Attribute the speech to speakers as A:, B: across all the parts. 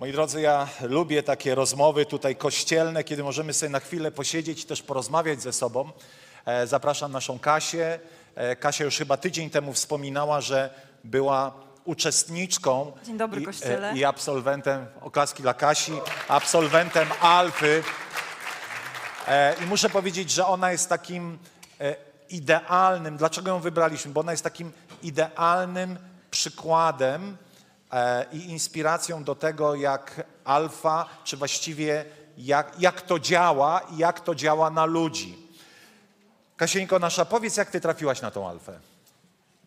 A: Moi drodzy, ja lubię takie rozmowy tutaj kościelne, kiedy możemy sobie na chwilę posiedzieć i też porozmawiać ze sobą. E, Zapraszam naszą Kasię. E, Kasia już chyba tydzień temu wspominała, że była uczestniczką
B: Dzień dobry,
A: i,
B: Kościele.
A: e, i absolwentem, oklaski dla Kasi, absolwentem Alfy. I muszę powiedzieć, że ona jest takim idealnym, dlaczego ją wybraliśmy? Bo ona jest takim idealnym przykładem i inspiracją do tego, jak alfa, czy właściwie jak, jak to działa i jak to działa na ludzi. Kasieńko nasza, powiedz, jak ty trafiłaś na tą alfę?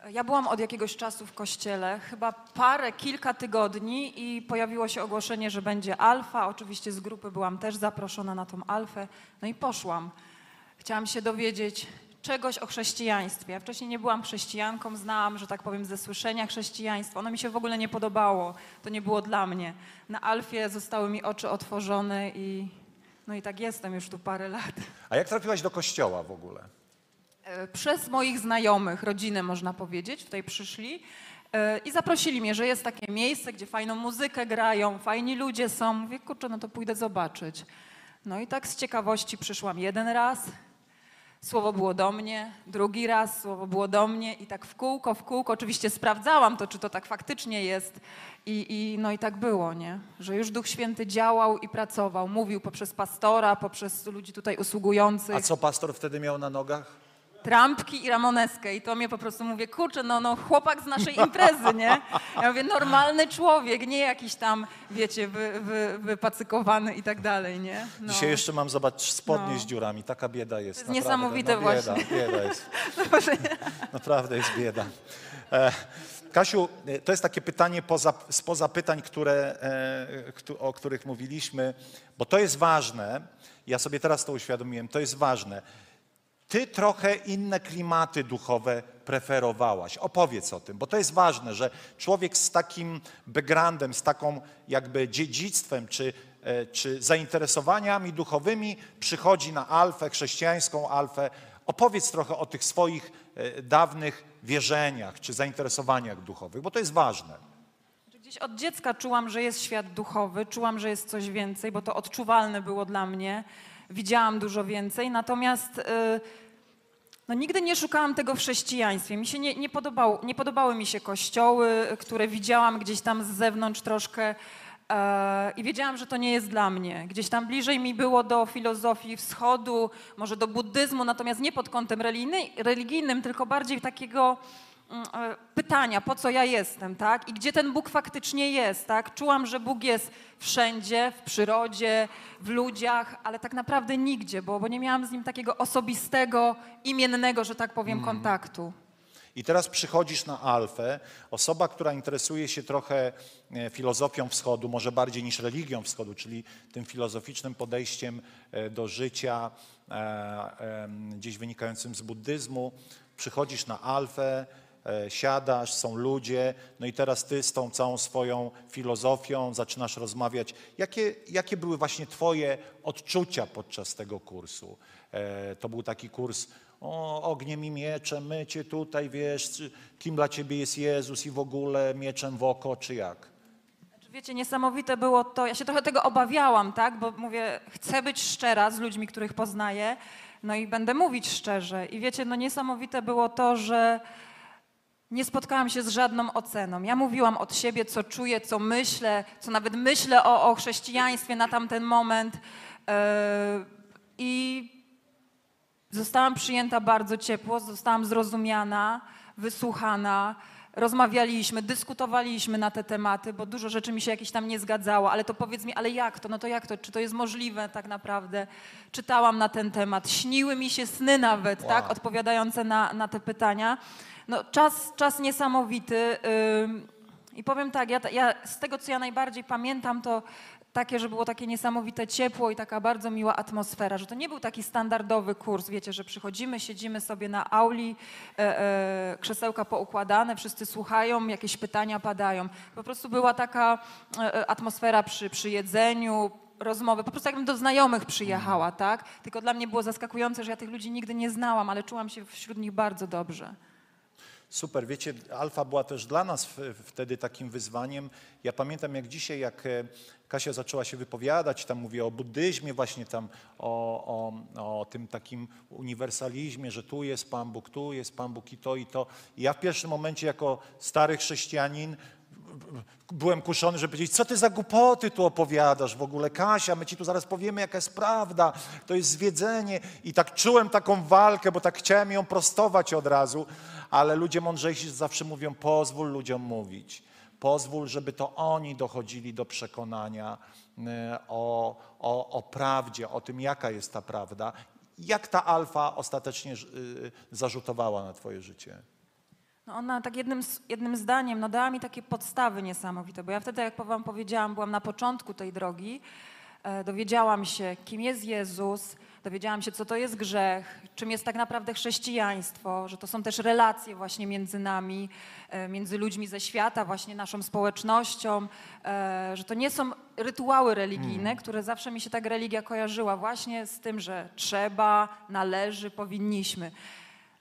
B: Ja byłam od jakiegoś czasu w kościele, chyba parę, kilka tygodni i pojawiło się ogłoszenie, że będzie alfa. Oczywiście z grupy byłam też zaproszona na tą alfę. No i poszłam. Chciałam się dowiedzieć czegoś o chrześcijaństwie. Ja wcześniej nie byłam chrześcijanką, znałam, że tak powiem, ze słyszenia chrześcijaństwo. Ono mi się w ogóle nie podobało. To nie było dla mnie. Na alfie zostały mi oczy otworzone i no i tak jestem już tu parę lat.
A: A jak trafiłaś do kościoła w ogóle?
B: E, Przez moich znajomych, rodzinę można powiedzieć, tutaj przyszli e, i zaprosili mnie, że jest takie miejsce, gdzie fajną muzykę grają, fajni ludzie są. Mówię, kurczę, no to pójdę zobaczyć. No i tak z ciekawości przyszłam jeden raz, słowo było do mnie, drugi raz słowo było do mnie i tak w kółko, w kółko. Oczywiście sprawdzałam to, czy to tak faktycznie jest i, i no i tak było, nie? Że już Duch Święty działał i pracował, mówił poprzez pastora, poprzez ludzi tutaj usługujących
A: A co pastor wtedy miał na nogach?
B: Trampki i ramoneskę i to mnie po prostu mówię, kurczę, no, no chłopak z naszej imprezy, nie? Ja mówię, normalny człowiek, nie jakiś tam, wiecie, wy, wy, wypacykowany i tak dalej, nie? No.
A: Dzisiaj jeszcze mam, zobacz, spodnie
B: No.
A: z dziurami. Taka bieda jest.
B: jest
A: naprawdę.
B: niesamowite
A: no, bieda,
B: właśnie.
A: Bieda jest. Naprawdę jest bieda. E, Kasiu, e, to jest takie pytanie poza, spoza pytań, które, e, o których mówiliśmy, bo to jest ważne. Ja sobie teraz to uświadomiłem, to jest ważne. Ty trochę inne klimaty duchowe preferowałaś. Opowiedz o tym, bo to jest ważne, że człowiek z takim backgroundem, z taką jakby dziedzictwem czy, e, czy zainteresowaniami duchowymi przychodzi na alfę, chrześcijańską alfę. Opowiedz trochę o tych swoich e, dawnych wierzeniach czy zainteresowaniach duchowych, bo to jest ważne.
B: Gdzieś od dziecka czułam, że jest świat duchowy, czułam, że jest coś więcej, bo to odczuwalne było dla mnie. Widziałam dużo więcej, natomiast y, no, nigdy nie szukałam tego w chrześcijaństwie. Mi się nie, nie, podobało, nie podobały mi się kościoły, które widziałam gdzieś tam z zewnątrz troszkę e, i wiedziałam, że to nie jest dla mnie. Gdzieś tam bliżej mi było do filozofii wschodu, może do buddyzmu, natomiast nie pod kątem religijny, religijnym, tylko bardziej takiego pytania, po co ja jestem, tak? I gdzie ten Bóg faktycznie jest, tak? Czułam, że Bóg jest wszędzie, w przyrodzie, w ludziach, ale tak naprawdę nigdzie, bo, bo nie miałam z Nim takiego osobistego, imiennego, że tak powiem, kontaktu.
A: I teraz przychodzisz na alfę, osoba, która interesuje się trochę e, filozofią wschodu, może bardziej niż religią wschodu, czyli tym filozoficznym podejściem e, do życia, e, gdzieś wynikającym z buddyzmu. Przychodzisz na alfę, e, siadasz, są ludzie, no i teraz ty z tą całą swoją filozofią zaczynasz rozmawiać. Jakie, jakie były właśnie twoje odczucia podczas tego kursu? E, To był taki kurs o, ogniem i mieczem, my cię tutaj, wiesz, kim dla ciebie jest Jezus i w ogóle mieczem w oko, czy jak?
B: Znaczy, Wiecie, niesamowite było to, ja się trochę tego obawiałam, tak, bo mówię, chcę być szczera z ludźmi, których poznaję, no i będę mówić szczerze. I wiecie, no niesamowite było to, że nie spotkałam się z żadną oceną. Ja mówiłam od siebie, co czuję, co myślę, co nawet myślę o, o chrześcijaństwie na tamten moment. Yy, I Zostałam przyjęta bardzo ciepło, zostałam zrozumiana, wysłuchana. Rozmawialiśmy, dyskutowaliśmy na te tematy, bo dużo rzeczy mi się jakieś tam nie zgadzało, ale to powiedz mi, ale jak to? No to jak to? Czy to jest możliwe tak naprawdę? Czytałam na ten temat, śniły mi się sny nawet,
A: Wow.
B: tak, odpowiadające na, na te pytania. No czas, czas niesamowity. I powiem tak, ja, ja z tego, co ja najbardziej pamiętam, to takie, że było takie niesamowite ciepło i taka bardzo miła atmosfera, że to nie był taki standardowy kurs, wiecie, że przychodzimy, siedzimy sobie na auli, e, e, krzesełka poukładane, wszyscy słuchają, jakieś pytania padają. Po prostu była taka e, e, atmosfera przy, przy jedzeniu, rozmowy, po prostu jakbym do znajomych przyjechała, tak? Tylko dla mnie było zaskakujące, że ja tych ludzi nigdy nie znałam, ale czułam się wśród nich bardzo dobrze.
A: Super, wiecie, Alfa była też dla nas wtedy takim wyzwaniem. Ja pamiętam jak dzisiaj, jak e, Kasia zaczęła się wypowiadać, tam mówię o buddyzmie, właśnie tam o, o, o tym takim uniwersalizmie, że tu jest Pan Bóg, tu jest Pan Bóg i to i to. I ja w pierwszym momencie jako stary chrześcijanin byłem kuszony, żeby powiedzieć, co ty za głupoty tu opowiadasz w ogóle, Kasia, my ci tu zaraz powiemy, jaka jest prawda, to jest zwiedzenie. I tak czułem taką walkę, bo tak chciałem ją prostować od razu, ale ludzie mądrzejsi zawsze mówią, pozwól ludziom mówić. Pozwól, żeby to oni dochodzili do przekonania e, o, o, o prawdzie, o tym, jaka jest ta prawda. Jak ta alfa ostatecznie y, zarzutowała na twoje życie?
B: No ona tak jednym, jednym zdaniem no dała mi takie podstawy niesamowite, bo ja wtedy, jak wam powiedziałam, byłam na początku tej drogi, e, dowiedziałam się, kim jest Jezus, dowiedziałam się, co to jest grzech, czym jest tak naprawdę chrześcijaństwo, że to są też relacje właśnie między nami, e, między ludźmi ze świata, właśnie naszą społecznością, e, że to nie są rytuały religijne, hmm. które zawsze mi się tak religia kojarzyła właśnie z tym, że trzeba, należy, powinniśmy.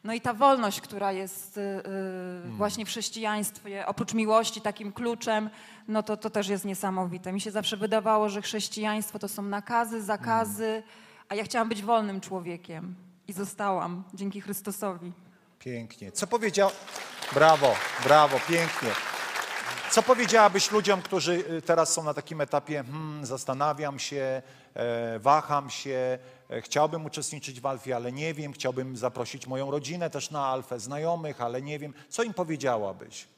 B: No i ta wolność, która jest yy, właśnie w chrześcijaństwie, oprócz miłości takim kluczem, no to, to też jest niesamowite. Mi się zawsze wydawało, że chrześcijaństwo to są nakazy, zakazy, a ja chciałam być wolnym człowiekiem i zostałam dzięki Chrystusowi.
A: Pięknie. Co powiedział? Brawo, brawo, pięknie. Co powiedziałabyś ludziom, którzy y, teraz są na takim etapie, hmm, zastanawiam się, waham się, e, chciałbym uczestniczyć w Alfie, ale nie wiem, chciałbym zaprosić moją rodzinę też na Alfę, znajomych, ale nie wiem. Co im powiedziałabyś?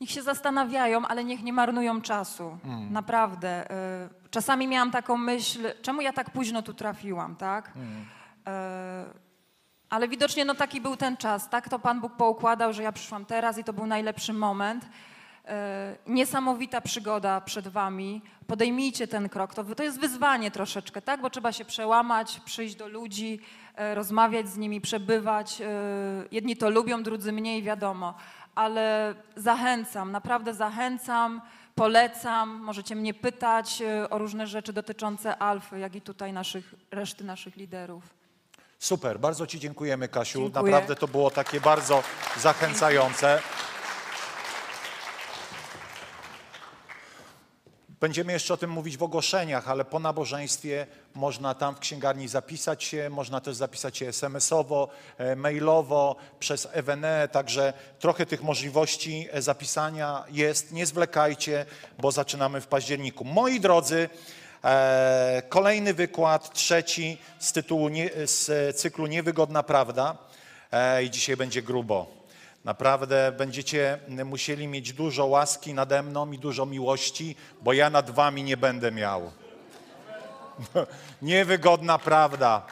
B: Niech się zastanawiają, ale niech nie marnują czasu. Mm. Naprawdę. E, czasami miałam taką myśl, czemu ja tak późno tu trafiłam, tak? Mm. Ale widocznie no taki był ten czas, tak to Pan Bóg poukładał, że ja przyszłam teraz i to był najlepszy moment. E, niesamowita przygoda przed wami. Podejmijcie ten krok. To, to jest wyzwanie troszeczkę, tak? Bo trzeba się przełamać, przyjść do ludzi, e, rozmawiać z nimi, przebywać. E, jedni to lubią, drudzy mniej, wiadomo. Ale zachęcam, naprawdę zachęcam, polecam. Możecie mnie pytać o różne rzeczy dotyczące Alfy, jak i tutaj naszych, reszty naszych liderów.
A: Super, bardzo Ci dziękujemy, Kasiu. Dziękuję. Naprawdę to było takie bardzo zachęcające. Będziemy jeszcze o tym mówić w ogłoszeniach, ale po nabożeństwie można tam w księgarni zapisać się, można też zapisać się SMS-owo, e, mailowo, przez Ewene, także trochę tych możliwości e, zapisania jest. Nie zwlekajcie, bo zaczynamy w październiku. Moi drodzy, E, kolejny wykład, trzeci z tytułu z cyklu Niewygodna Prawda i dzisiaj będzie grubo. Naprawdę będziecie musieli mieć dużo łaski nade mną i dużo miłości, bo ja nad wami nie będę miał. Niewygodna prawda.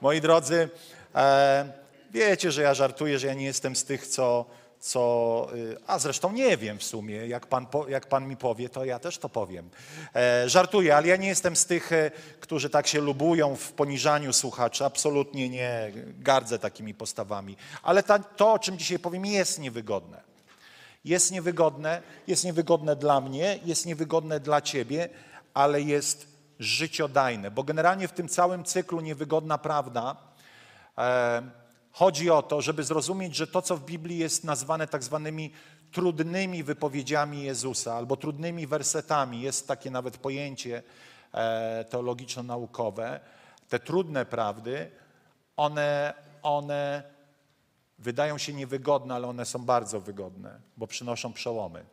A: Moi drodzy, e, wiecie, że ja żartuję, że ja nie jestem z tych, co co, y, a zresztą nie wiem w sumie, jak pan, jak pan mi powie, to ja też to powiem. E, żartuję, ale ja nie jestem z tych, e, którzy tak się lubują w poniżaniu słuchaczy, absolutnie nie, gardzę takimi postawami. Ale ta, to, o czym dzisiaj powiem, jest niewygodne. Jest niewygodne, jest niewygodne dla mnie, jest niewygodne dla ciebie, ale jest życiodajne, bo generalnie w tym całym cyklu niewygodna prawda, e, Chodzi o to, żeby zrozumieć, że to, co w Biblii jest nazwane tak zwanymi trudnymi wypowiedziami Jezusa albo trudnymi wersetami, jest takie nawet pojęcie e, teologiczno-naukowe, te trudne prawdy, one, one wydają się niewygodne, ale one są bardzo wygodne, bo przynoszą przełomy.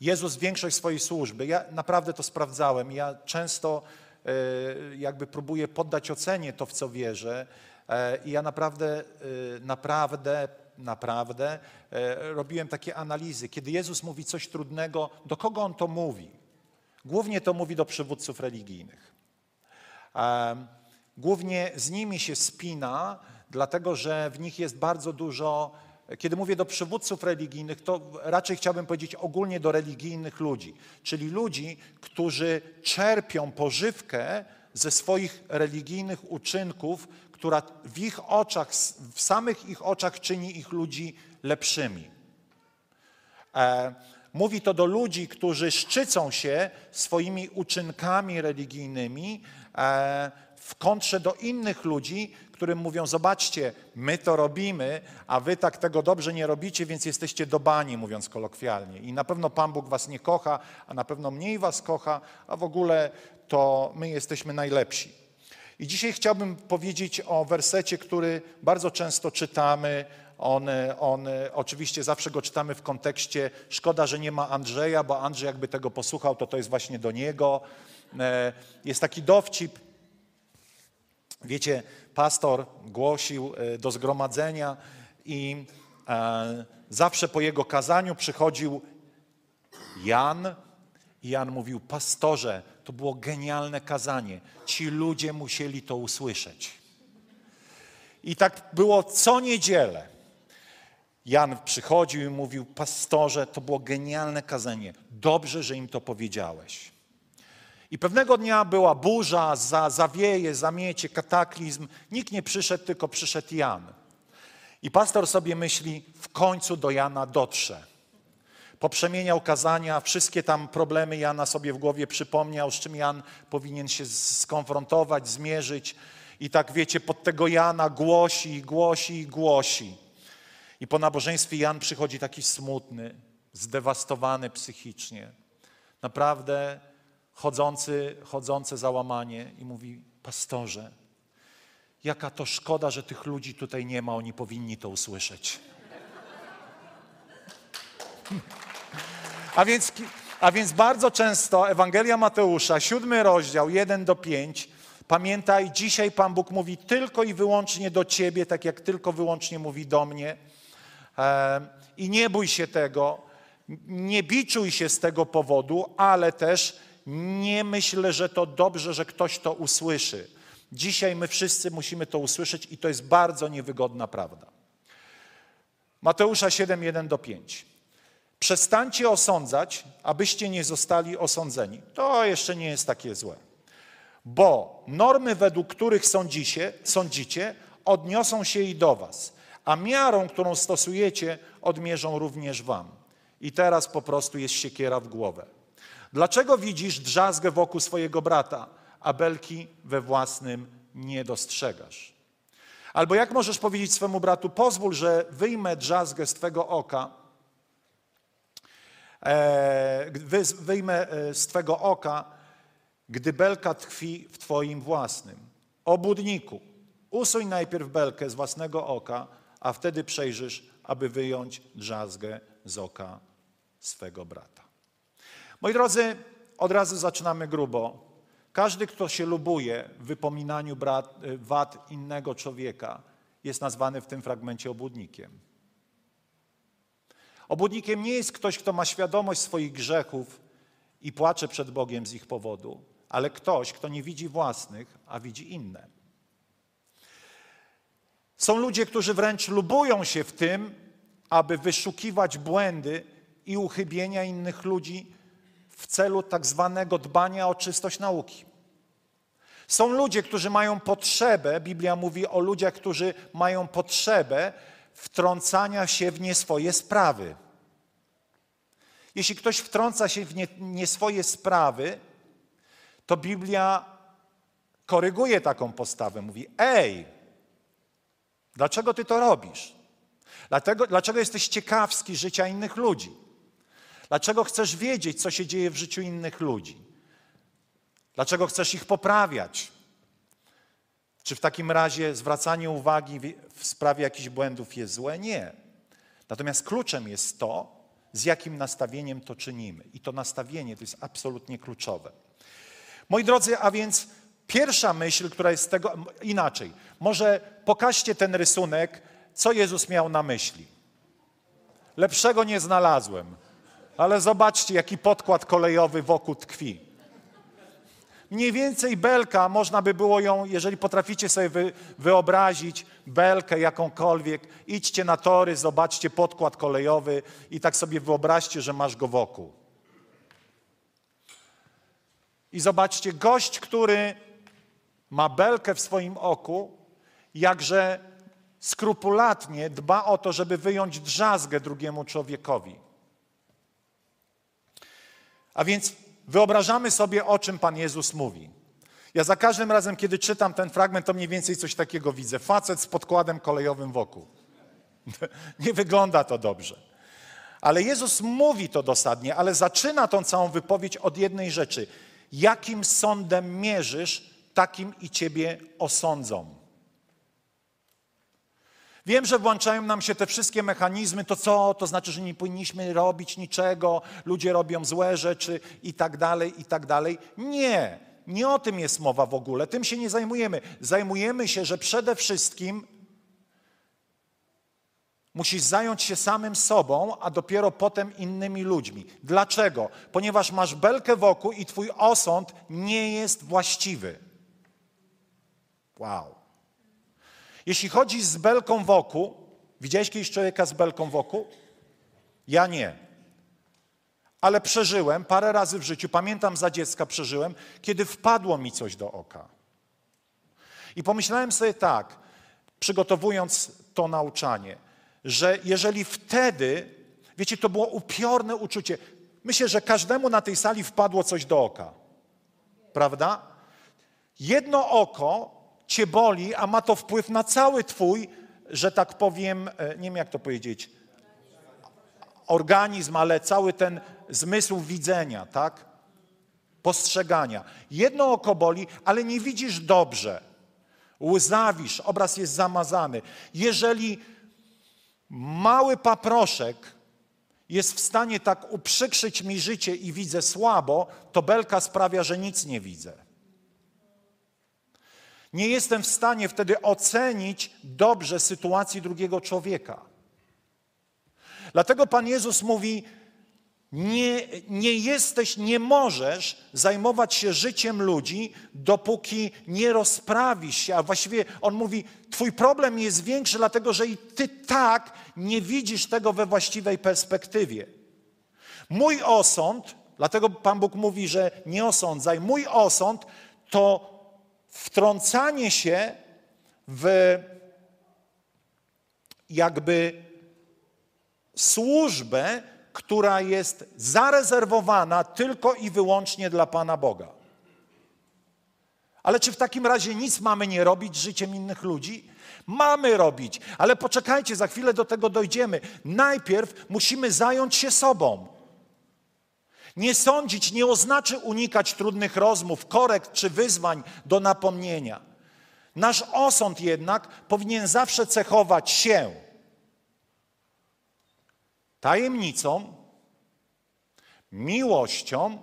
A: Jezus większość swojej służby, ja naprawdę to sprawdzałem, ja często e, jakby próbuję poddać ocenie to, w co wierzę, I ja naprawdę, e, naprawdę, naprawdę e, robiłem takie analizy. Kiedy Jezus mówi coś trudnego, do kogo On to mówi? Głównie to mówi do przywódców religijnych. Głównie z nimi się spina, dlatego że w nich jest bardzo dużo kiedy mówię do przywódców religijnych, to raczej chciałbym powiedzieć ogólnie do religijnych ludzi, czyli ludzi, którzy czerpią pożywkę ze swoich religijnych uczynków, która w ich oczach, w samych ich oczach czyni ich ludzi lepszymi. E, mówi to do ludzi, którzy szczycą się swoimi uczynkami religijnymi e, w kontrze do innych ludzi, którym mówią: Zobaczcie, my to robimy, a wy tak tego dobrze nie robicie, więc jesteście do bani, mówiąc kolokwialnie. I na pewno Pan Bóg was nie kocha, a na pewno mniej was kocha, a w ogóle to my jesteśmy najlepsi. I dzisiaj chciałbym powiedzieć o wersecie, który bardzo często czytamy. On, on, oczywiście zawsze go czytamy w kontekście, szkoda, że nie ma Andrzeja, bo Andrzej jakby tego posłuchał, to to jest właśnie do niego. E, jest taki dowcip, wiecie, pastor głosił e, do zgromadzenia i e, zawsze po jego kazaniu przychodził Jan i Jan mówił, pastorze, to było genialne kazanie. Ci ludzie musieli to usłyszeć. I tak było co niedzielę. Jan przychodził i mówił, pastorze, to było genialne kazanie. Dobrze, że im to powiedziałeś. I pewnego dnia była burza, za, zawieje, zamiecie, kataklizm. Nikt nie przyszedł, tylko przyszedł Jan. I pastor sobie myśli, w końcu do Jana dotrze. Poprzemieniał kazania, wszystkie tam problemy Jana sobie w głowie przypomniał, z czym Jan powinien się skonfrontować, zmierzyć. I tak wiecie, pod tego Jana głosi, głosi, głosi. I po nabożeństwie Jan przychodzi taki smutny, zdewastowany psychicznie. Naprawdę chodzący, chodzące załamanie i mówi, pastorze, jaka to szkoda, że tych ludzi tutaj nie ma, oni powinni to usłyszeć. A więc, a więc bardzo często Ewangelia Mateusza, siódmy rozdział, 1 do 5, pamiętaj, dzisiaj Pan Bóg mówi tylko i wyłącznie do Ciebie, tak jak tylko wyłącznie mówi do mnie. I nie bój się tego, nie biczuj się z tego powodu, ale też nie myślę, że to dobrze, że ktoś to usłyszy. Dzisiaj my wszyscy musimy to usłyszeć i to jest bardzo niewygodna prawda. Mateusza 7, 1 do 5. Przestańcie osądzać, abyście nie zostali osądzeni. To jeszcze nie jest takie złe. Bo normy, według których sądzicie, sądzicie, odniosą się i do was, a miarą, którą stosujecie, odmierzą również wam. I teraz po prostu jest siekiera w głowę. Dlaczego widzisz drzazgę wokół swojego brata, a belki we własnym nie dostrzegasz? Albo jak możesz powiedzieć swemu bratu, pozwól, że wyjmę drzazgę z twego oka, wyjmę e, z twego oka, gdy belka tkwi w twoim własnym. Obudniku, usuń najpierw belkę z własnego oka, a wtedy przejrzysz, aby wyjąć drzazgę z oka swego brata. Moi drodzy, od razu zaczynamy grubo. Każdy, kto się lubuje w wypominaniu brat, y, wad innego człowieka, jest nazwany w tym fragmencie obłudnikiem. Obłudnikiem nie jest ktoś, kto ma świadomość swoich grzechów i płacze przed Bogiem z ich powodu, ale ktoś, kto nie widzi własnych, a widzi inne. Są ludzie, którzy wręcz lubują się w tym, aby wyszukiwać błędy i uchybienia innych ludzi w celu tak zwanego dbania o czystość nauki. Są ludzie, którzy mają potrzebę, Biblia mówi o ludziach, którzy mają potrzebę wtrącania się w nie swoje sprawy. Jeśli ktoś wtrąca się w nie, nie swoje sprawy, to Biblia koryguje taką postawę. Mówi: Ej, dlaczego ty to robisz? Dlatego, dlaczego jesteś ciekawski życia innych ludzi? Dlaczego chcesz wiedzieć, co się dzieje w życiu innych ludzi? Dlaczego chcesz ich poprawiać? Czy w takim razie zwracanie uwagi w sprawie jakichś błędów jest złe? Nie. Natomiast kluczem jest to, z jakim nastawieniem to czynimy. I to nastawienie to jest absolutnie kluczowe. Moi drodzy, a więc pierwsza myśl, która jest z tego inaczej. Może pokażcie ten rysunek, co Jezus miał na myśli. Lepszego nie znalazłem. Ale zobaczcie, jaki podkład kolejowy wokół tkwi. Mniej więcej belka, można by było ją, jeżeli potraficie sobie wy, wyobrazić belkę jakąkolwiek, idźcie na tory, zobaczcie podkład kolejowy i tak sobie wyobraźcie, że masz go wokół. I zobaczcie, gość, który ma belkę w swoim oku, jakże skrupulatnie dba o to, żeby wyjąć drzazgę drugiemu człowiekowi. A więc wyobrażamy sobie, o czym Pan Jezus mówi. Ja za każdym razem, kiedy czytam ten fragment, to mniej więcej coś takiego widzę. Facet z podkładem kolejowym wokół. Nie wygląda to dobrze. Ale Jezus mówi to dosadnie, ale zaczyna tą całą wypowiedź od jednej rzeczy. Jakim sądem mierzysz, takim i ciebie osądzą. Wiem, że włączają nam się te wszystkie mechanizmy, to co, to znaczy, że nie powinniśmy robić niczego, ludzie robią złe rzeczy i tak dalej, i tak dalej. Nie, nie o tym jest mowa w ogóle, tym się nie zajmujemy. Zajmujemy się, że przede wszystkim musisz zająć się samym sobą, a dopiero potem innymi ludźmi. Dlaczego? Ponieważ masz belkę wokół i twój osąd nie jest właściwy. Wow. Jeśli chodzi z belką wokół, widziałeś kiedyś człowieka z belką wokół? Ja nie. Ale przeżyłem parę razy w życiu, pamiętam za dziecka przeżyłem, kiedy wpadło mi coś do oka. I pomyślałem sobie tak, przygotowując to nauczanie, że jeżeli wtedy, wiecie, to było upiorne uczucie. Myślę, że każdemu na tej sali wpadło coś do oka. Prawda? Jedno oko cię boli, a ma to wpływ na cały twój, że tak powiem, e, nie wiem jak to powiedzieć, organizm, ale cały ten zmysł widzenia, tak? Postrzegania. Jedno oko boli, ale nie widzisz dobrze. Łzawisz, obraz jest zamazany. Jeżeli mały paproszek jest w stanie tak uprzykrzyć mi życie i widzę słabo, to belka sprawia, że nic nie widzę. Nie jestem w stanie wtedy ocenić dobrze sytuacji drugiego człowieka. Dlatego Pan Jezus mówi: nie, nie jesteś, nie możesz zajmować się życiem ludzi, dopóki nie rozprawisz się. A właściwie on mówi: Twój problem jest większy, dlatego że i ty tak nie widzisz tego we właściwej perspektywie. Mój osąd, dlatego Pan Bóg mówi, że nie osądzaj, mój osąd to wtrącanie się w jakby służbę, która jest zarezerwowana tylko i wyłącznie dla Pana Boga. Ale czy w takim razie nic mamy nie robić z życiem innych ludzi? Mamy robić, ale poczekajcie, za chwilę do tego dojdziemy. Najpierw musimy zająć się sobą. Nie sądzić nie oznacza unikać trudnych rozmów, korekt czy wyzwań do napomnienia. Nasz osąd jednak powinien zawsze cechować się tajemnicą, miłością,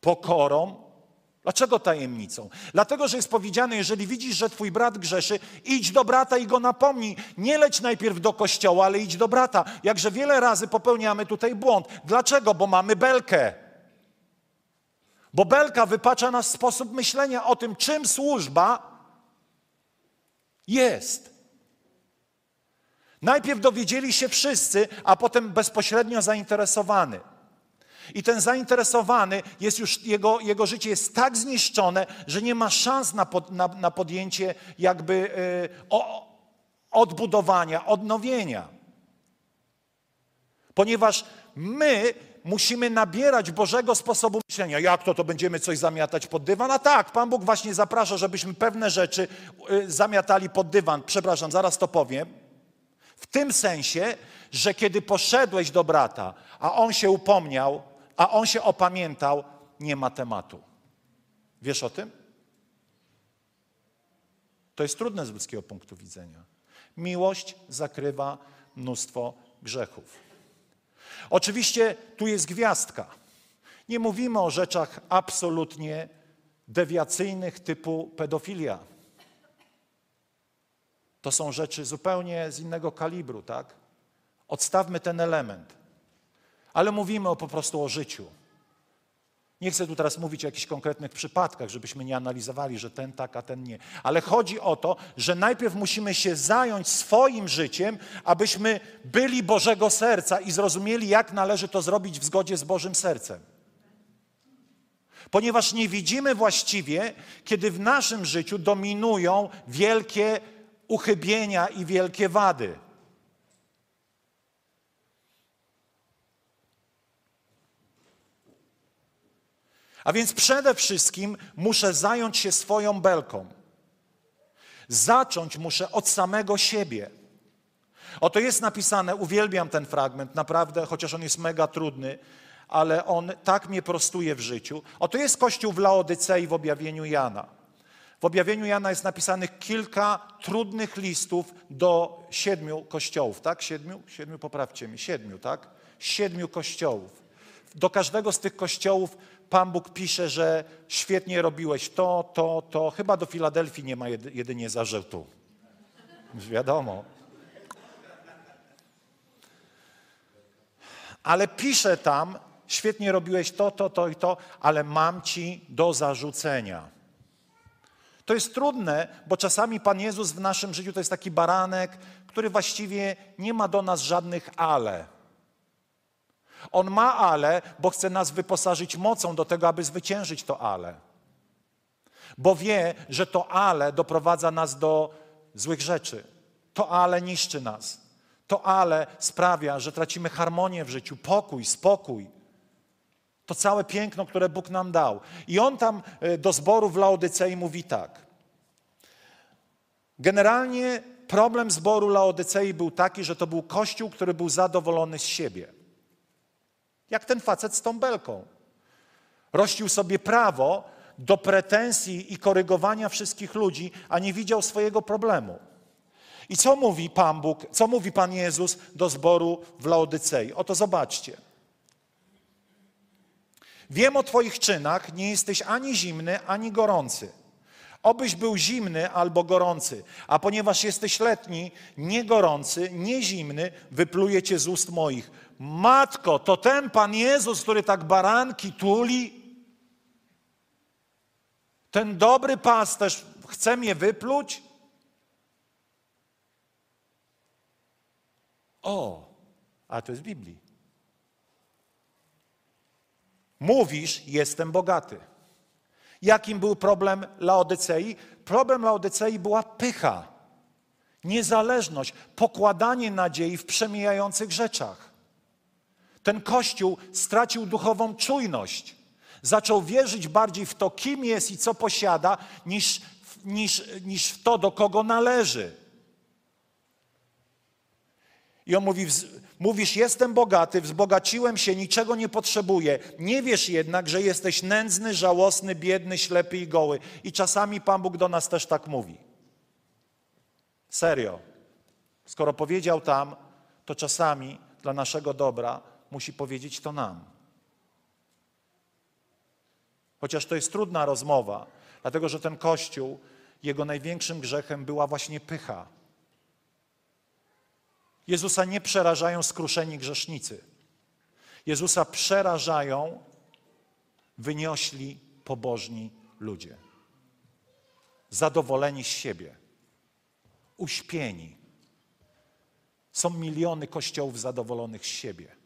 A: pokorą Dlaczego tajemnicą? Dlatego, że jest powiedziane, jeżeli widzisz, że twój brat grzeszy, idź do brata i go napomnij. Nie leć najpierw do kościoła, ale idź do brata. Jakże wiele razy popełniamy tutaj błąd. Dlaczego? Bo mamy belkę. Bo belka wypacza nasz sposób myślenia o tym, czym służba jest. Najpierw dowiedzieli się wszyscy, a potem bezpośrednio zainteresowany. I ten zainteresowany jest już, jego, jego życie jest tak zniszczone, że nie ma szans na, pod, na, na podjęcie jakby y, o, odbudowania, odnowienia. Ponieważ my musimy nabierać Bożego sposobu myślenia. Jak to, to będziemy coś zamiatać pod dywan? A tak, Pan Bóg właśnie zaprasza, żebyśmy pewne rzeczy y, zamiatali pod dywan. Przepraszam, zaraz to powiem. W tym sensie, że kiedy poszedłeś do brata, a on się upomniał, a on się opamiętał, nie ma tematu. Wiesz o tym? To jest trudne z ludzkiego punktu widzenia. Miłość zakrywa mnóstwo grzechów. Oczywiście tu jest gwiazdka. Nie mówimy o rzeczach absolutnie dewiacyjnych typu pedofilia. To są rzeczy zupełnie z innego kalibru, tak? Odstawmy ten element ale mówimy o, po prostu o życiu. Nie chcę tu teraz mówić o jakichś konkretnych przypadkach, żebyśmy nie analizowali, że ten tak, a ten nie. Ale chodzi o to, że najpierw musimy się zająć swoim życiem, abyśmy byli Bożego serca i zrozumieli, jak należy to zrobić w zgodzie z Bożym sercem. Ponieważ nie widzimy właściwie, kiedy w naszym życiu dominują wielkie uchybienia i wielkie wady. A więc przede wszystkim muszę zająć się swoją belką. Zacząć muszę od samego siebie. Oto jest napisane, uwielbiam ten fragment, naprawdę, chociaż on jest mega trudny, ale on tak mnie prostuje w życiu. Oto jest kościół w Laodycei w objawieniu Jana. W objawieniu Jana jest napisanych kilka trudnych listów do siedmiu kościołów, tak? Siedmiu? Siedmiu, poprawcie mi. Siedmiu, tak? Siedmiu kościołów. Do każdego z tych kościołów Pan Bóg pisze, że świetnie robiłeś to, to, to. Chyba do Filadelfii nie ma jedynie zarzutu. Wiadomo. Ale pisze tam, świetnie robiłeś to, to, to i to, ale mam ci do zarzucenia. To jest trudne, bo czasami Pan Jezus w naszym życiu to jest taki baranek, który właściwie nie ma do nas żadnych ale. On ma ale, bo chce nas wyposażyć mocą do tego, aby zwyciężyć to ale. Bo wie, że to ale doprowadza nas do złych rzeczy. To ale niszczy nas. To ale sprawia, że tracimy harmonię w życiu, pokój, spokój. To całe piękno, które Bóg nam dał. I on tam e, do zboru w Laodycei mówi tak. Generalnie problem zboru Laodycei był taki, że to był kościół, który był zadowolony z siebie. Jak ten facet z tą belką. Rościł sobie prawo do pretensji i korygowania wszystkich ludzi, a nie widział swojego problemu. I co mówi Pan Bóg, co mówi Pan Jezus do zboru w Laodycei? Oto zobaczcie. Wiem o Twoich czynach, nie jesteś ani zimny, ani gorący. Obyś był zimny albo gorący, a ponieważ jesteś letni, nie gorący, nie zimny, wypluję cię z ust moich. Matko, to ten Pan Jezus, który tak baranki tuli, ten dobry pasterz chce mnie wypluć? O, a to jest w Biblii. Mówisz, jestem bogaty. Jakim był problem Laodycei? Problem Laodycei była pycha, niezależność, pokładanie nadziei w przemijających rzeczach. Ten kościół stracił duchową czujność. Zaczął wierzyć bardziej w to, kim jest i co posiada, niż, niż, niż w to, do kogo należy. I on mówi, mówisz, jestem bogaty, wzbogaciłem się, niczego nie potrzebuję. Nie wiesz jednak, że jesteś nędzny, żałosny, biedny, ślepy i goły. I czasami Pan Bóg do nas też tak mówi. Serio. Skoro powiedział tam, to czasami dla naszego dobra musi powiedzieć to nam. Chociaż to jest trudna rozmowa, dlatego że ten Kościół, jego największym grzechem była właśnie pycha. Jezusa nie przerażają skruszeni grzesznicy. Jezusa przerażają wyniośli, pobożni ludzie. Zadowoleni z siebie, uśpieni. Są miliony kościołów zadowolonych z siebie.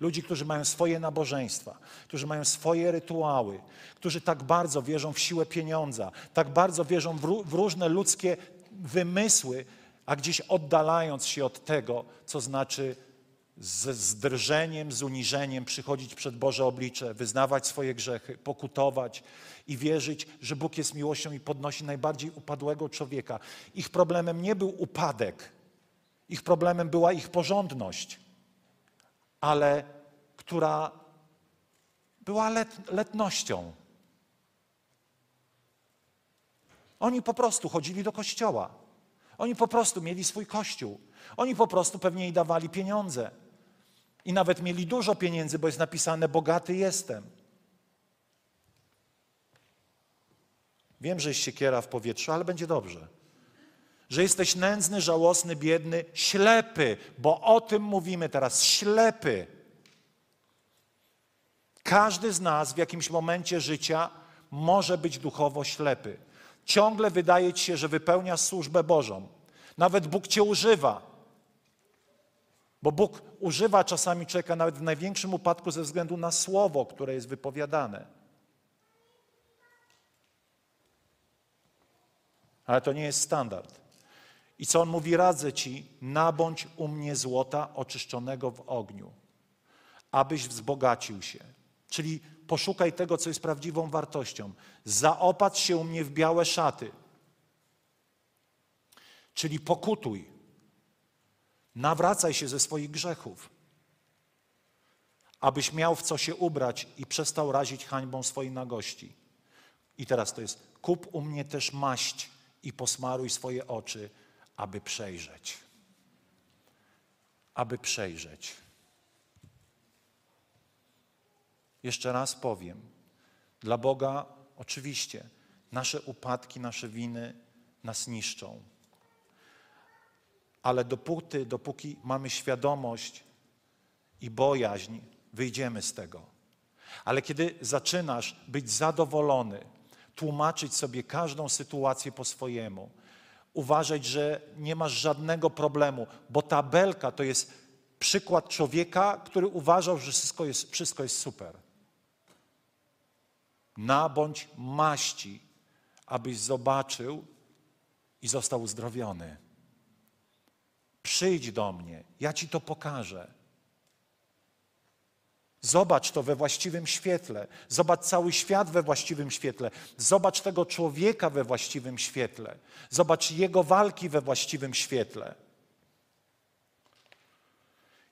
A: Ludzi, którzy mają swoje nabożeństwa, którzy mają swoje rytuały, którzy tak bardzo wierzą w siłę pieniądza, tak bardzo wierzą w, różne ludzkie wymysły, a gdzieś oddalając się od tego, co znaczy z, z drżeniem, z uniżeniem przychodzić przed Boże oblicze, wyznawać swoje grzechy, pokutować i wierzyć, że Bóg jest miłością i podnosi najbardziej upadłego człowieka. Ich problemem nie był upadek, ich problemem była ich porządność, ale która była let, letnością. Oni po prostu chodzili do kościoła. Oni po prostu mieli swój kościół. Oni po prostu pewnie jej dawali pieniądze. I nawet mieli dużo pieniędzy, bo jest napisane: Bogaty jestem. Wiem, że jest siekiera w powietrzu, ale będzie dobrze. Że jesteś nędzny, żałosny, biedny, ślepy, bo o tym mówimy teraz ślepy. Każdy z nas w jakimś momencie życia może być duchowo ślepy. Ciągle wydaje ci się, że wypełniasz służbę Bożą. Nawet Bóg cię używa. Bo Bóg używa czasami człowieka nawet w największym upadku ze względu na słowo, które jest wypowiadane. Ale to nie jest standard. I co on mówi? Radzę ci, nabądź u mnie złota oczyszczonego w ogniu, abyś wzbogacił się. Czyli poszukaj tego, co jest prawdziwą wartością. Zaopatrz się u mnie w białe szaty. Czyli pokutuj. Nawracaj się ze swoich grzechów, abyś miał w co się ubrać i przestał razić hańbą swojej nagości. I teraz to jest: kup u mnie też maść i posmaruj swoje oczy, aby przejrzeć. Aby przejrzeć. Jeszcze raz powiem, dla Boga oczywiście nasze upadki, nasze winy nas niszczą. Ale dopóty, dopóki mamy świadomość i bojaźń, wyjdziemy z tego. Ale kiedy zaczynasz być zadowolony, tłumaczyć sobie każdą sytuację po swojemu, uważać, że nie masz żadnego problemu, bo ta belka to jest przykład człowieka, który uważał, że wszystko jest, wszystko jest super. Nabądź maści, abyś zobaczył i został uzdrowiony. Przyjdź do mnie, ja ci to pokażę. Zobacz to we właściwym świetle. Zobacz cały świat we właściwym świetle. Zobacz tego człowieka we właściwym świetle. Zobacz jego walki we właściwym świetle.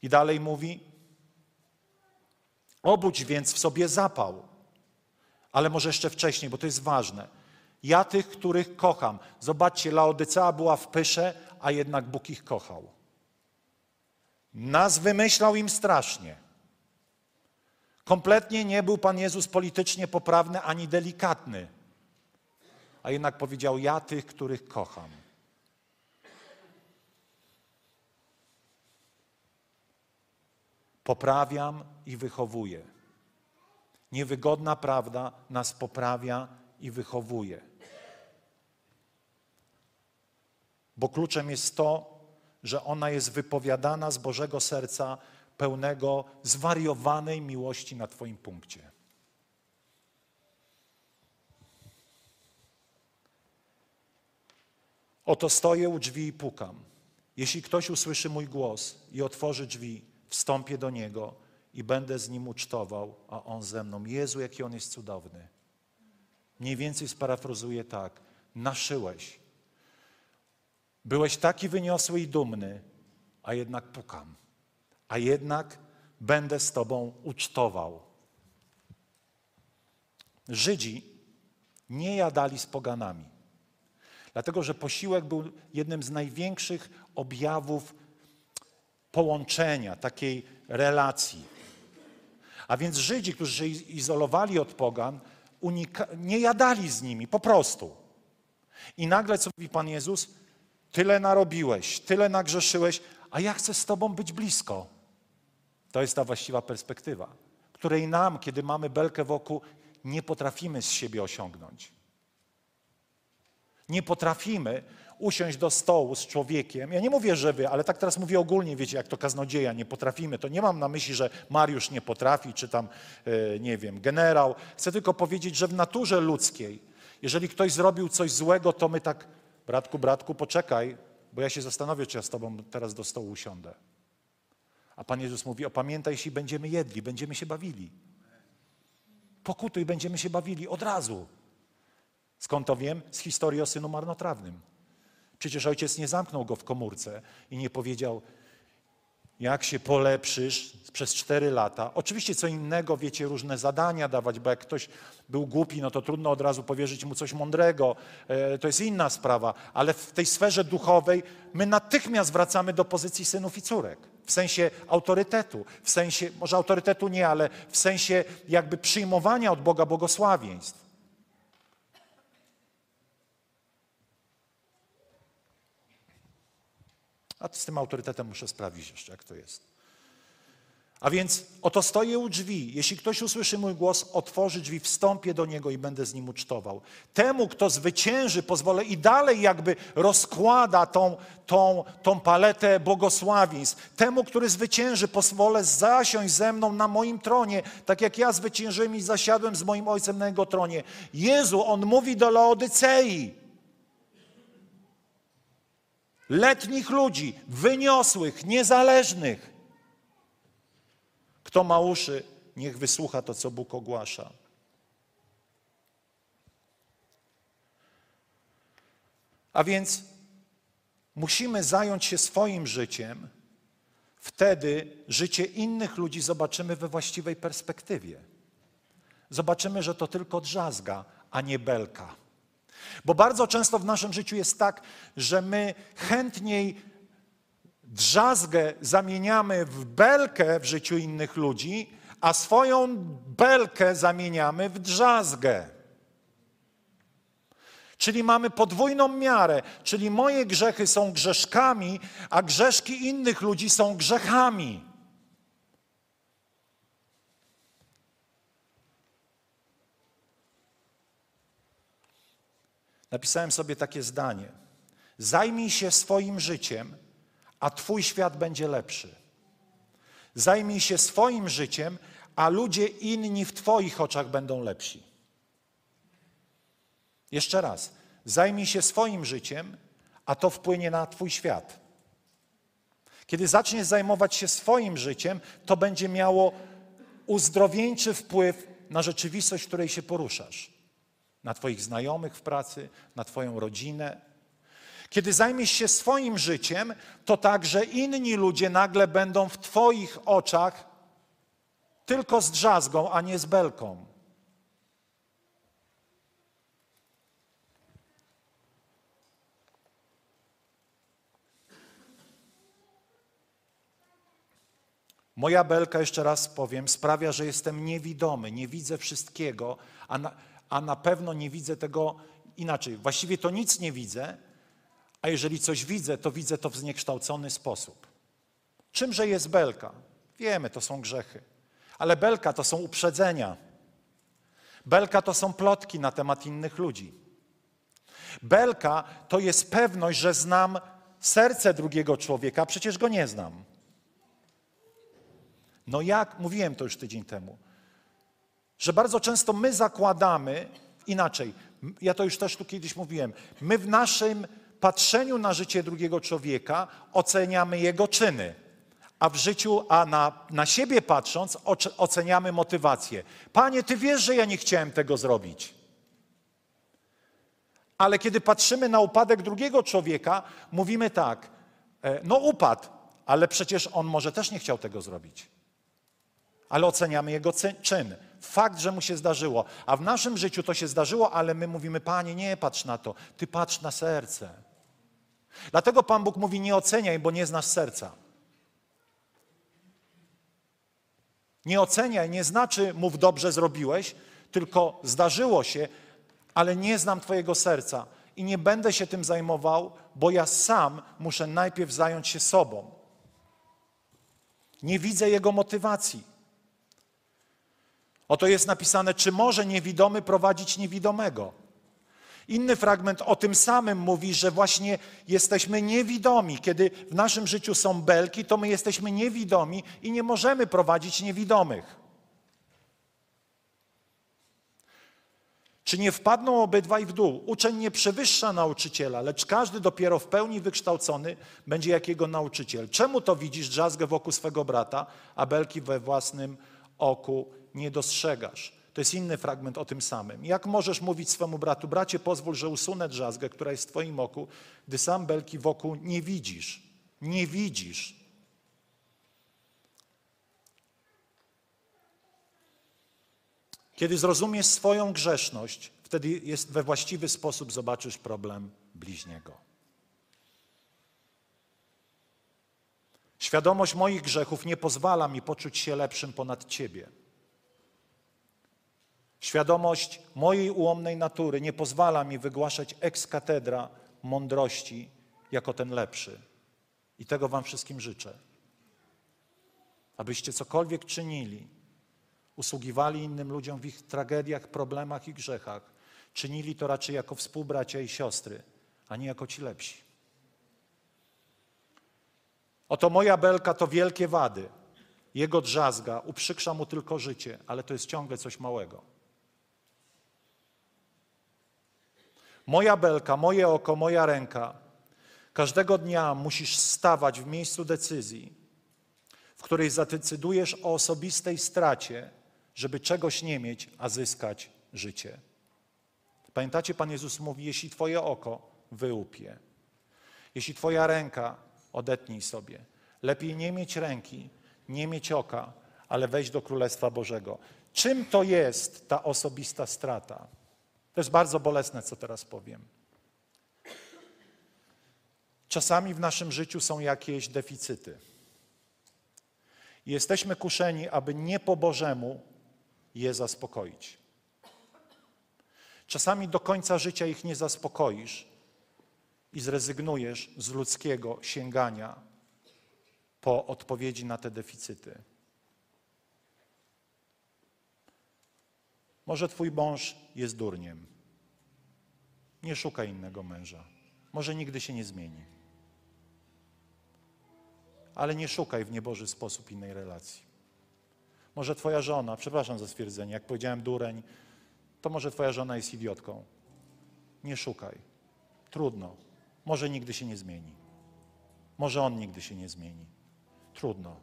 A: I dalej mówi: Obudź więc w sobie zapał. Ale może jeszcze wcześniej, bo to jest ważne. Ja tych, których kocham. Zobaczcie, Laodycea była w pysze, a jednak Bóg ich kochał. Nas wymyślał im strasznie. Kompletnie nie był Pan Jezus politycznie poprawny ani delikatny, a jednak powiedział: Ja tych, których kocham. Poprawiam i wychowuję. Niewygodna prawda nas poprawia i wychowuje. Bo kluczem jest to, że ona jest wypowiadana z Bożego serca pełnego zwariowanej miłości na Twoim punkcie. Oto stoję u drzwi i pukam. Jeśli ktoś usłyszy mój głos i otworzy drzwi, wstąpię do niego i będę z nim ucztował, a on ze mną. Jezu, jaki on jest cudowny. Mniej więcej sparafrazuję tak. Naszyłeś. Byłeś taki wyniosły i dumny, a jednak pukam a jednak będę z Tobą ucztował. Żydzi nie jadali z poganami, dlatego że posiłek był jednym z największych objawów połączenia, takiej relacji. A więc Żydzi, którzy się izolowali od pogan, nie jadali z nimi, po prostu. I nagle, co mówi Pan Jezus? Tyle narobiłeś, tyle nagrzeszyłeś, a ja chcę z Tobą być blisko. To jest ta właściwa perspektywa, której nam, kiedy mamy belkę wokół, nie potrafimy z siebie osiągnąć. Nie potrafimy usiąść do stołu z człowiekiem. Ja nie mówię, że wy, ale tak teraz mówię ogólnie, wiecie, jak to kaznodzieja, nie potrafimy. To nie mam na myśli, że Mariusz nie potrafi, czy tam, e, nie wiem, generał. Chcę tylko powiedzieć, że w naturze ludzkiej, jeżeli ktoś zrobił coś złego, to my tak, bratku, bratku, poczekaj, bo ja się zastanowię, czy ja z tobą teraz do stołu usiądę. A Pan Jezus mówi, opamiętaj, jeśli będziemy jedli, będziemy się bawili. Pokutuj, będziemy się bawili od razu. Skąd to wiem? Z historii o synu marnotrawnym. Przecież ojciec nie zamknął go w komórce i nie powiedział, jak się polepszysz przez cztery lata. Oczywiście co innego, wiecie, różne zadania dawać, bo jak ktoś był głupi, no to trudno od razu powierzyć mu coś mądrego. E, to jest inna sprawa. Ale w tej sferze duchowej my natychmiast wracamy do pozycji synów i córek. W sensie autorytetu, w sensie, może autorytetu nie, ale w sensie jakby przyjmowania od Boga błogosławieństw. A z tym autorytetem muszę sprawdzić jeszcze, jak to jest. A więc oto stoję u drzwi. Jeśli ktoś usłyszy mój głos, otworzy drzwi, wstąpię do niego i będę z nim ucztował. Temu, kto zwycięży, pozwolę i dalej jakby rozkłada tą, tą, tą paletę błogosławieństw. Temu, który zwycięży, pozwolę zasiąść ze mną na moim tronie, tak jak ja zwyciężyłem i zasiadłem z moim ojcem na jego tronie. Jezu, on mówi do Laodycei. Letnich ludzi, wyniosłych, niezależnych kto ma uszy, niech wysłucha to, co Bóg ogłasza. A więc musimy zająć się swoim życiem, wtedy życie innych ludzi zobaczymy we właściwej perspektywie. Zobaczymy, że to tylko drzazga, a nie belka. Bo bardzo często w naszym życiu jest tak, że my chętniej drzazgę zamieniamy w belkę w życiu innych ludzi, a swoją belkę zamieniamy w drzazgę. Czyli mamy podwójną miarę, czyli moje grzechy są grzeszkami, a grzeszki innych ludzi są grzechami. Napisałem sobie takie zdanie. Zajmij się swoim życiem, a Twój świat będzie lepszy. Zajmij się swoim życiem, a ludzie inni w Twoich oczach będą lepsi. Jeszcze raz. Zajmij się swoim życiem, a to wpłynie na Twój świat. Kiedy zaczniesz zajmować się swoim życiem, to będzie miało uzdrowieńczy wpływ na rzeczywistość, w której się poruszasz. Na Twoich znajomych w pracy, na Twoją rodzinę, kiedy zajmiesz się swoim życiem, to także inni ludzie nagle będą w Twoich oczach tylko z drzazgą, a nie z belką. Moja belka, jeszcze raz powiem, sprawia, że jestem niewidomy, nie widzę wszystkiego, a na, a na pewno nie widzę tego inaczej. Właściwie to nic nie widzę, a jeżeli coś widzę, to widzę to w zniekształcony sposób. Czymże jest belka? Wiemy, to są grzechy. Ale belka to są uprzedzenia. Belka to są plotki na temat innych ludzi. Belka to jest pewność, że znam serce drugiego człowieka, a przecież go nie znam. No jak, mówiłem to już tydzień temu, że bardzo często my zakładamy inaczej. Ja to już też tu kiedyś mówiłem. My w naszym patrzeniu na życie drugiego człowieka oceniamy jego czyny, a w życiu, a na, na siebie patrząc, oceniamy motywację. Panie, ty wiesz, że ja nie chciałem tego zrobić. Ale kiedy patrzymy na upadek drugiego człowieka, mówimy tak, e, no upadł, ale przecież on może też nie chciał tego zrobić. Ale oceniamy jego czyn. Fakt, że mu się zdarzyło. A w naszym życiu to się zdarzyło, ale my mówimy, Panie, nie patrz na to, Ty patrz na serce. Dlatego Pan Bóg mówi: Nie oceniaj, bo nie znasz serca. Nie oceniaj nie znaczy mów dobrze zrobiłeś, tylko zdarzyło się, ale nie znam Twojego serca i nie będę się tym zajmował, bo ja sam muszę najpierw zająć się sobą. Nie widzę jego motywacji. Oto jest napisane, czy może niewidomy prowadzić niewidomego. Inny fragment o tym samym mówi, że właśnie jesteśmy niewidomi. Kiedy w naszym życiu są belki, to my jesteśmy niewidomi i nie możemy prowadzić niewidomych. Czy nie wpadną obydwaj w dół? Uczeń nie przewyższa nauczyciela, lecz każdy dopiero w pełni wykształcony będzie jak jego nauczyciel. Czemu to widzisz drzazgę wokół swego brata, a belki we własnym oku nie dostrzegasz? To jest inny fragment o tym samym. Jak możesz mówić swemu bratu, bracie, pozwól, że usunę drzazgę, która jest w twoim oku, gdy sam belki wokół nie widzisz. Nie widzisz. Kiedy zrozumiesz swoją grzeszność, wtedy jest we właściwy sposób zobaczysz problem bliźniego. Świadomość moich grzechów nie pozwala mi poczuć się lepszym ponad Ciebie. Świadomość mojej ułomnej natury nie pozwala mi wygłaszać ex mądrości jako ten lepszy. I tego Wam wszystkim życzę. abyście cokolwiek czynili, usługiwali innym ludziom w ich tragediach, problemach i grzechach, czynili to raczej jako współbracia i siostry, a nie jako ci lepsi. Oto moja belka to wielkie wady. Jego drzazga uprzykrza mu tylko życie, ale to jest ciągle coś małego. Moja belka, moje oko, moja ręka. Każdego dnia musisz stawać w miejscu decyzji, w której zadecydujesz o osobistej stracie, żeby czegoś nie mieć, a zyskać życie. Pamiętacie, Pan Jezus mówi, jeśli Twoje oko wyłupie, jeśli Twoja ręka odetnij sobie, lepiej nie mieć ręki, nie mieć oka, ale wejść do Królestwa Bożego. Czym to jest ta osobista strata? To jest bardzo bolesne, co teraz powiem. Czasami w naszym życiu są jakieś deficyty. Jesteśmy kuszeni, aby nie po Bożemu je zaspokoić. Czasami do końca życia ich nie zaspokoisz i zrezygnujesz z ludzkiego sięgania po odpowiedzi na te deficyty. Może twój mąż jest durniem. Nie szukaj innego męża. Może nigdy się nie zmieni. Ale nie szukaj w nieboży sposób innej relacji. Może twoja żona, przepraszam za stwierdzenie, jak powiedziałem dureń, to może twoja żona jest idiotką. Nie szukaj. Trudno. Może nigdy się nie zmieni. Może on nigdy się nie zmieni. Trudno.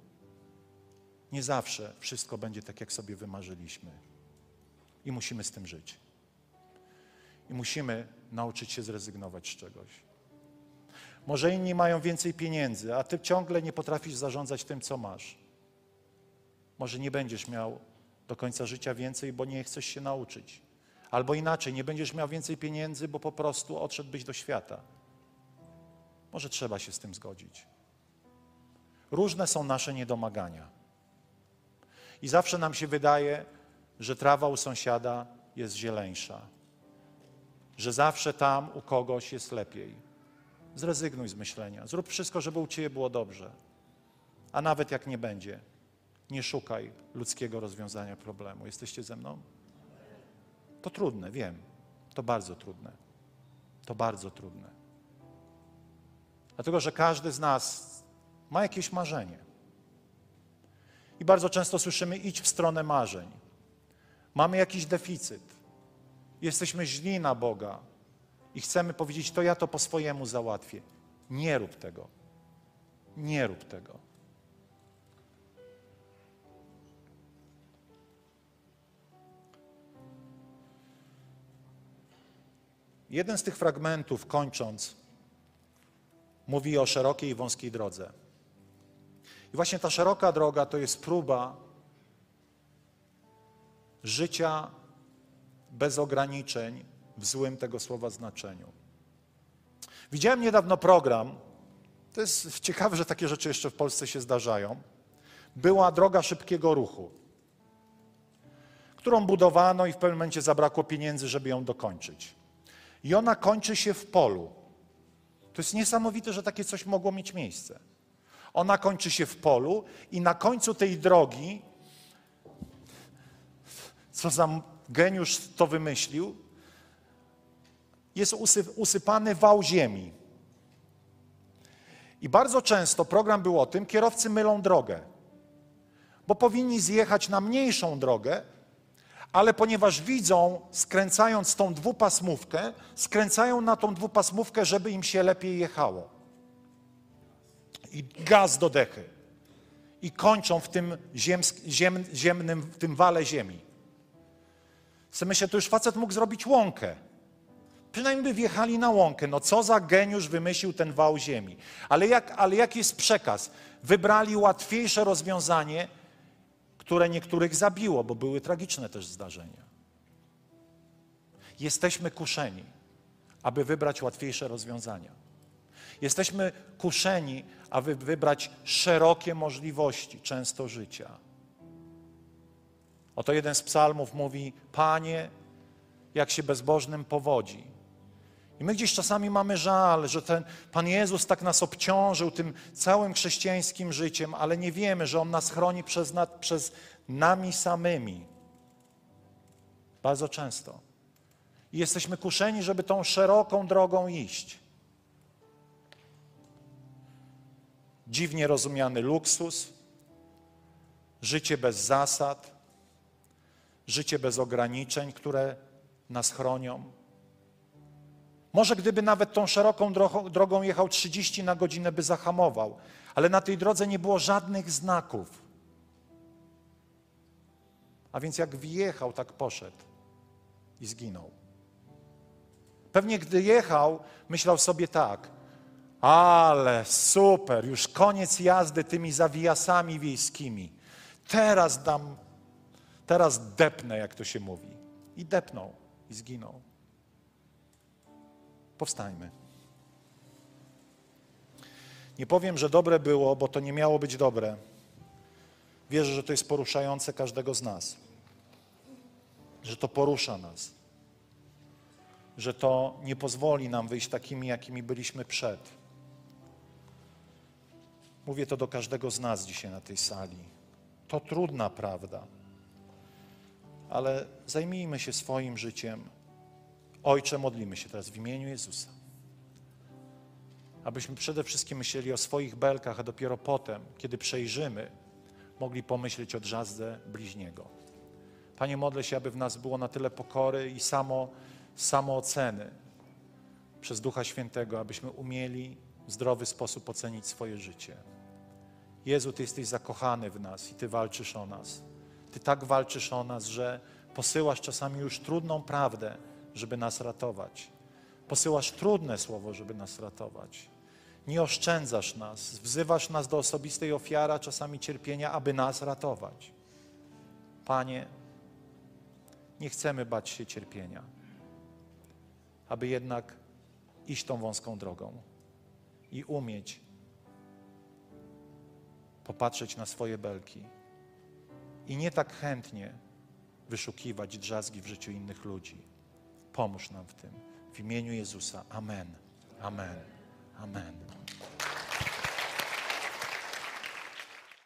A: Nie zawsze wszystko będzie tak, jak sobie wymarzyliśmy. I musimy z tym żyć. I musimy nauczyć się zrezygnować z czegoś. Może inni mają więcej pieniędzy, a ty ciągle nie potrafisz zarządzać tym, co masz. Może nie będziesz miał do końca życia więcej, bo nie chcesz się nauczyć. Albo inaczej, nie będziesz miał więcej pieniędzy, bo po prostu odszedłbyś do świata. Może trzeba się z tym zgodzić. Różne są nasze niedomagania. I zawsze nam się wydaje, że trawa u sąsiada jest zieleńsza, że zawsze tam u kogoś jest lepiej. Zrezygnuj z myślenia. Zrób wszystko, żeby u ciebie było dobrze. A nawet jak nie będzie, nie szukaj ludzkiego rozwiązania problemu. Jesteście ze mną? To trudne, wiem. To bardzo trudne. To bardzo trudne. Dlatego, że każdy z nas ma jakieś marzenie. I bardzo często słyszymy: idź w stronę marzeń. Mamy jakiś deficyt. Jesteśmy źli na Boga i chcemy powiedzieć: To ja to po swojemu załatwię. Nie rób tego. Nie rób tego. Jeden z tych fragmentów, kończąc, mówi o szerokiej i wąskiej drodze. I właśnie ta szeroka droga to jest próba życia bez ograniczeń w złym tego słowa znaczeniu. Widziałem niedawno program, to jest ciekawe, że takie rzeczy jeszcze w Polsce się zdarzają. Była droga szybkiego ruchu, którą budowano i w pewnym momencie zabrakło pieniędzy, żeby ją dokończyć. I ona kończy się w polu. To jest niesamowite, że takie coś mogło mieć miejsce. Ona kończy się w polu i na końcu tej drogi, co za geniusz to wymyślił, jest usypany wał ziemi. I bardzo często program był o tym, kierowcy mylą drogę, bo powinni zjechać na mniejszą drogę, ale ponieważ widzą, skręcając tą dwupasmówkę, skręcają na tą dwupasmówkę, żeby im się lepiej jechało i gaz do dechy. I kończą w tym ziem, ziem, ziemnym, w tym wale ziemi. Sobie myślę, to już facet mógł zrobić łąkę. Przynajmniej by wjechali na łąkę. No co za geniusz wymyślił ten wał ziemi. Ale, jak, ale jaki jest przekaz? Wybrali łatwiejsze rozwiązanie, które niektórych zabiło, bo były tragiczne też zdarzenia. Jesteśmy kuszeni, aby wybrać łatwiejsze rozwiązania. Jesteśmy kuszeni, aby wybrać szerokie możliwości, często życia. Oto jeden z psalmów mówi: Panie, jak się bezbożnym powodzi, I my gdzieś czasami mamy żal, że ten Pan Jezus tak nas obciążył tym całym chrześcijańskim życiem, ale nie wiemy, że On nas chroni przez, nad, przez nami samymi. Bardzo często. I jesteśmy kuszeni, żeby tą szeroką drogą iść. Dziwnie rozumiany luksus, życie bez zasad, życie bez ograniczeń, które nas chronią. Może gdyby nawet tą szeroką drogą, jechał 30 na godzinę, by zahamował, ale na tej drodze nie było żadnych znaków. A więc jak wjechał, tak poszedł i zginął. Pewnie gdy jechał, myślał sobie tak, ale super, już koniec jazdy tymi zawijasami wiejskimi. Teraz dam, teraz depnę, jak to się mówi. I depnął i zginął. Powstańmy. Nie powiem, że dobre było, bo to nie miało być dobre. Wierzę, że to jest poruszające każdego z nas. Że to porusza nas. Że to nie pozwoli nam wyjść takimi, jakimi byliśmy przed. Mówię to do każdego z nas dzisiaj na tej sali. To trudna prawda, ale zajmijmy się swoim życiem. Ojcze, modlimy się teraz w imieniu Jezusa. Abyśmy przede wszystkim myśleli o swoich belkach, a dopiero potem, kiedy przejrzymy, mogli pomyśleć o drzazdze bliźniego. Panie, modlę się, aby w nas było na tyle pokory i samo, samooceny przez Ducha Świętego, abyśmy umieli w zdrowy sposób ocenić swoje życie. Jezu, Ty jesteś zakochany w nas i Ty walczysz o nas. Ty tak walczysz o nas, że posyłasz czasami już trudną prawdę, żeby nas ratować. Posyłasz trudne słowo, żeby nas ratować. Nie oszczędzasz nas, wzywasz nas do osobistej ofiary, czasami cierpienia, aby nas ratować. Panie, nie chcemy bać się cierpienia, aby jednak iść tą wąską drogą i umieć popatrzeć na swoje belki i nie tak chętnie wyszukiwać drzazgi w życiu innych ludzi. Pomóż nam w tym. W imieniu Jezusa. Amen. Amen. Amen.